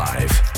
live.